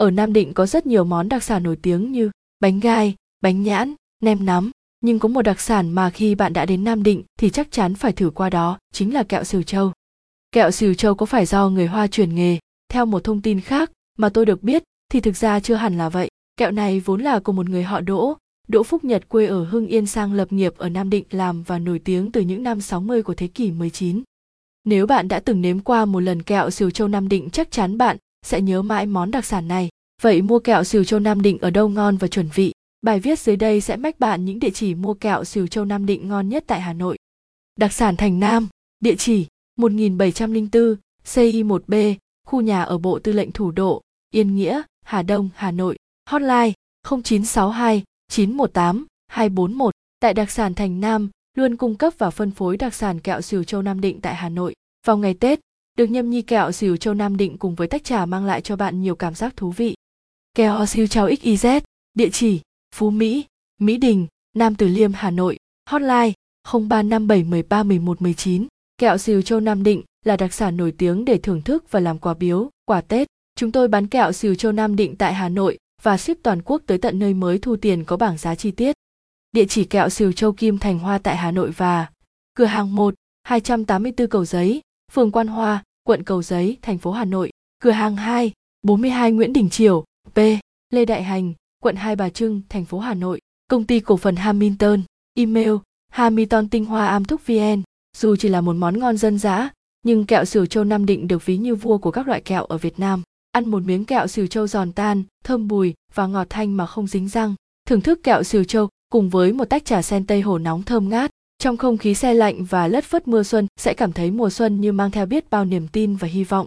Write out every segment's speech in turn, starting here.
ở Nam Định có rất nhiều món đặc sản nổi tiếng như bánh gai, bánh nhãn, nem nắm. Nhưng có một đặc sản mà khi bạn đã đến Nam Định thì chắc chắn phải thử qua đó, chính là kẹo Sìu Châu. Kẹo Sìu Châu có phải do người Hoa truyền nghề? Theo một thông tin khác mà tôi được biết thì thực ra chưa hẳn là vậy. Kẹo này vốn là của một người họ Đỗ, Đỗ Phúc Nhật quê ở Hưng Yên sang lập nghiệp ở Nam Định làm và nổi tiếng từ những năm 60 của thế kỷ 19. Nếu bạn đã từng nếm qua một lần kẹo Sìu Châu Nam Định chắc chắn bạn sẽ nhớ mãi món đặc sản này. Vậy mua kẹo xìu Châu Nam Định ở đâu ngon và chuẩn vị? Bài viết dưới đây sẽ mách bạn những địa chỉ mua kẹo xìu Châu Nam Định ngon nhất tại Hà Nội. Đặc sản Thành Nam, địa chỉ 1704 CI1B, khu nhà ở Bộ Tư lệnh Thủ đô, Yên Nghĩa, Hà Đông, Hà Nội. Hotline 0962 918 241. Tại đặc sản Thành Nam, luôn cung cấp và phân phối đặc sản kẹo xìu Châu Nam Định tại Hà Nội. Vào ngày Tết, được nhâm nhi kẹo xỉu Châu Nam Định cùng với tách trà mang lại cho bạn nhiều cảm giác thú vị. Kẹo Sìu Châu XYZ, địa chỉ Phú Mỹ, Mỹ Đình, Nam Từ Liêm, Hà Nội. Hotline 0357131119. Kẹo Sìu Châu Nam Định là đặc sản nổi tiếng để thưởng thức và làm quà biếu, quà Tết. Chúng tôi bán kẹo Sìu Châu Nam Định tại Hà Nội và ship toàn quốc tới tận nơi mới thu tiền có bảng giá chi tiết. Địa chỉ kẹo Sìu Châu Kim Thành Hoa tại Hà Nội và cửa hàng 1, 284 Cầu Giấy, phường Quan Hoa, quận Cầu Giấy, thành phố Hà Nội. Cửa hàng 2, 42 Nguyễn Đình Triều, P, Lê Đại Hành, quận Hai Bà Trưng, thành phố Hà Nội. Công ty cổ phần Hamilton, email Hamilton tinh hoa am thúc vn. Dù chỉ là một món ngon dân dã, nhưng kẹo sửu châu Nam Định được ví như vua của các loại kẹo ở Việt Nam. Ăn một miếng kẹo sửu châu giòn tan, thơm bùi và ngọt thanh mà không dính răng. Thưởng thức kẹo sửu châu cùng với một tách trà sen tây hồ nóng thơm ngát. Trong không khí xe lạnh và lất phất mưa xuân sẽ cảm thấy mùa xuân như mang theo biết bao niềm tin và hy vọng.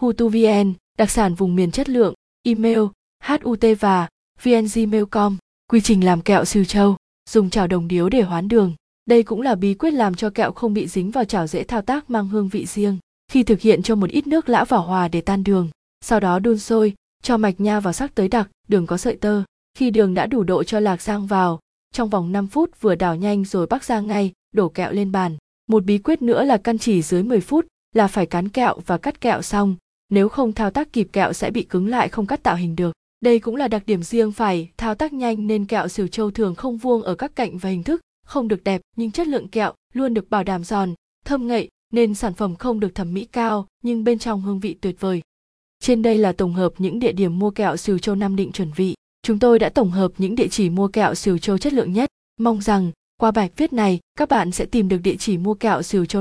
Hutu VN, đặc sản vùng miền chất lượng, email hut và vngmail.com. Quy trình làm kẹo siêu châu, dùng chảo đồng điếu để hoán đường. Đây cũng là bí quyết làm cho kẹo không bị dính vào chảo dễ thao tác mang hương vị riêng. Khi thực hiện cho một ít nước lã vào hòa để tan đường, sau đó đun sôi, cho mạch nha vào sắc tới đặc, đường có sợi tơ. Khi đường đã đủ độ cho lạc rang vào, trong vòng 5 phút vừa đảo nhanh rồi bắc ra ngay, đổ kẹo lên bàn. Một bí quyết nữa là căn chỉ dưới 10 phút là phải cán kẹo và cắt kẹo xong, nếu không thao tác kịp kẹo sẽ bị cứng lại không cắt tạo hình được. Đây cũng là đặc điểm riêng phải thao tác nhanh nên kẹo siêu châu thường không vuông ở các cạnh và hình thức, không được đẹp nhưng chất lượng kẹo luôn được bảo đảm giòn, thơm ngậy nên sản phẩm không được thẩm mỹ cao nhưng bên trong hương vị tuyệt vời. Trên đây là tổng hợp những địa điểm mua kẹo siêu châu Nam Định chuẩn vị. Chúng tôi đã tổng hợp những địa chỉ mua kẹo sửu châu chất lượng nhất. Mong rằng qua bài viết này, các bạn sẽ tìm được địa chỉ mua kẹo sửu châu